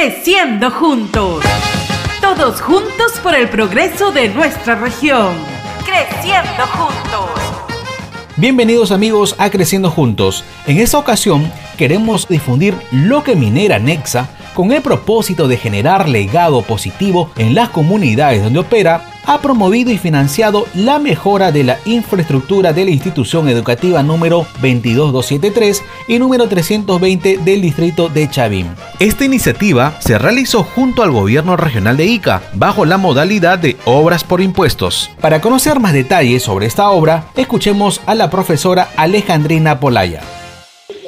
Creciendo juntos. Todos juntos por el progreso de nuestra región. Creciendo juntos. Bienvenidos amigos a Creciendo Juntos. En esta ocasión queremos difundir lo que minera Nexa con el propósito de generar legado positivo en las comunidades donde opera, ha promovido y financiado la mejora de la infraestructura de la institución educativa número 22273 y número 320 del distrito de Chavín. Esta iniciativa se realizó junto al gobierno regional de Ica, bajo la modalidad de obras por impuestos. Para conocer más detalles sobre esta obra, escuchemos a la profesora Alejandrina Polaya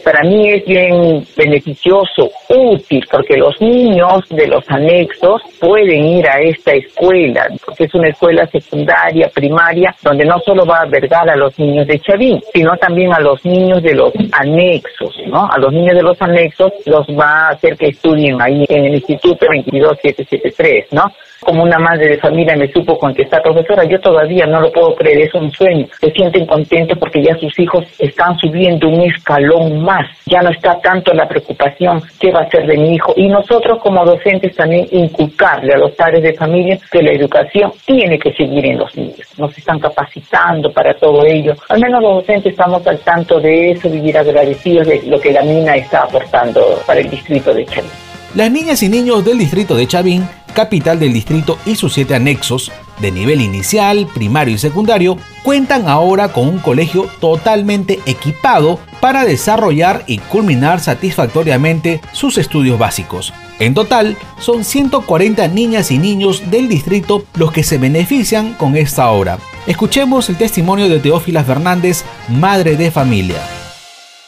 para mí es bien beneficioso, útil, porque los niños de los anexos pueden ir a esta escuela, porque es una escuela secundaria, primaria, donde no solo va a albergar a los niños de Chavín, sino también a los niños de los anexos, ¿no? A los niños de los anexos los va a hacer que estudien ahí en el Instituto 22773, ¿no? Como una madre de familia me supo contestar, profesora, yo todavía no lo puedo creer, es un sueño. Se sienten contentos porque ya sus hijos están subiendo un escalón más. Ya no está tanto la preocupación qué va a ser de mi hijo. Y nosotros como docentes también inculcarle a los padres de familia que la educación tiene que seguir en los niños. Nos están capacitando para todo ello. Al menos los docentes estamos al tanto de eso, vivir agradecidos de lo que la mina está aportando para el distrito de Chavín. Las niñas y niños del distrito de Chavín capital del distrito y sus siete anexos, de nivel inicial, primario y secundario, cuentan ahora con un colegio totalmente equipado para desarrollar y culminar satisfactoriamente sus estudios básicos. En total, son 140 niñas y niños del distrito los que se benefician con esta obra. Escuchemos el testimonio de Teófila Fernández, madre de familia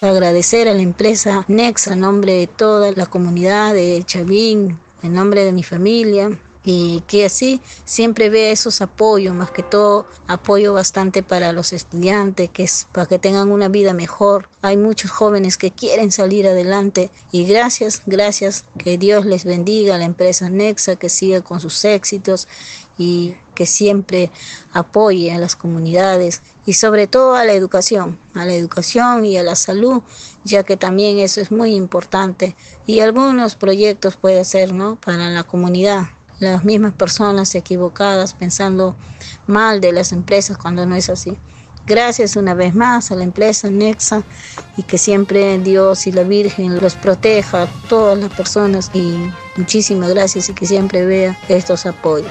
agradecer a la empresa Nexa, a nombre de toda la comunidad de Chavín, en nombre de mi familia y que así siempre vea esos apoyos, más que todo apoyo bastante para los estudiantes, que es para que tengan una vida mejor. Hay muchos jóvenes que quieren salir adelante y gracias, gracias, que Dios les bendiga a la empresa Nexa, que siga con sus éxitos y que siempre apoye a las comunidades y sobre todo a la educación, a la educación y a la salud, ya que también eso es muy importante y algunos proyectos puede ser, ¿no? Para la comunidad, las mismas personas equivocadas pensando mal de las empresas cuando no es así. Gracias una vez más a la empresa Nexa y que siempre Dios y la Virgen los proteja a todas las personas y muchísimas gracias y que siempre vea estos apoyos.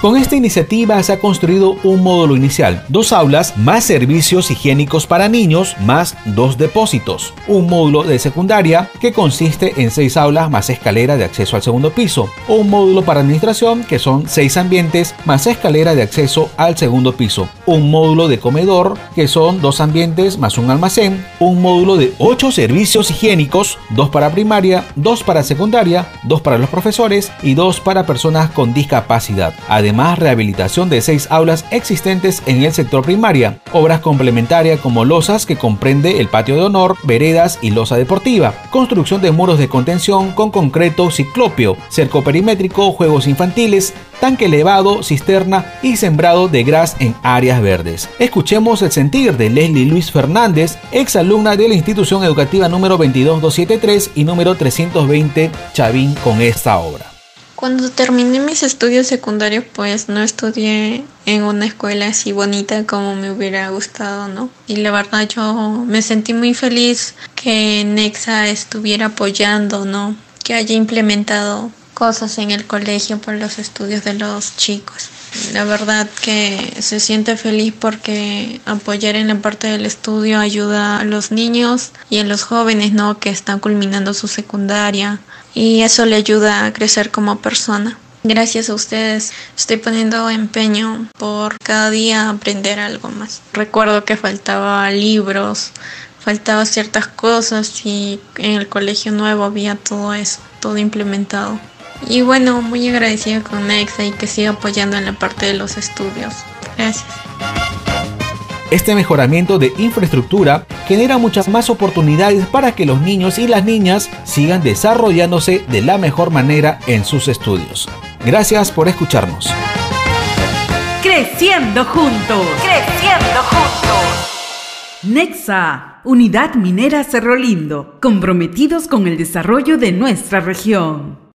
Con esta iniciativa se ha construido un módulo inicial, dos aulas más servicios higiénicos para niños más dos depósitos, un módulo de secundaria que consiste en seis aulas más escalera de acceso al segundo piso, un módulo para administración que son seis ambientes más escalera de acceso al segundo piso, un módulo de comedor que son dos ambientes más un almacén, un módulo de ocho servicios higiénicos, dos para primaria, dos para secundaria, dos para los profesores y dos para personas con discapacidad. Rehabilitación de seis aulas existentes en el sector primaria, obras complementarias como losas que comprende el patio de honor, veredas y losa deportiva, construcción de muros de contención con concreto ciclopio, cerco perimétrico, juegos infantiles, tanque elevado, cisterna y sembrado de gras en áreas verdes. Escuchemos el sentir de Leslie Luis Fernández, ex alumna de la institución educativa número 22273 y número 320 Chavín con esta obra. Cuando terminé mis estudios secundarios, pues no estudié en una escuela así bonita como me hubiera gustado, ¿no? Y la verdad yo me sentí muy feliz que Nexa estuviera apoyando, ¿no? Que haya implementado cosas en el colegio por los estudios de los chicos. La verdad que se siente feliz porque apoyar en la parte del estudio ayuda a los niños y a los jóvenes, ¿no? Que están culminando su secundaria y eso le ayuda a crecer como persona. Gracias a ustedes estoy poniendo empeño por cada día aprender algo más. Recuerdo que faltaba libros, faltaba ciertas cosas y en el colegio nuevo había todo eso, todo implementado. Y bueno, muy agradecida con Nexa y que siga apoyando en la parte de los estudios. Gracias. Este mejoramiento de infraestructura genera muchas más oportunidades para que los niños y las niñas sigan desarrollándose de la mejor manera en sus estudios. Gracias por escucharnos. Creciendo juntos. Creciendo juntos. Nexa, Unidad Minera Cerro Lindo, comprometidos con el desarrollo de nuestra región.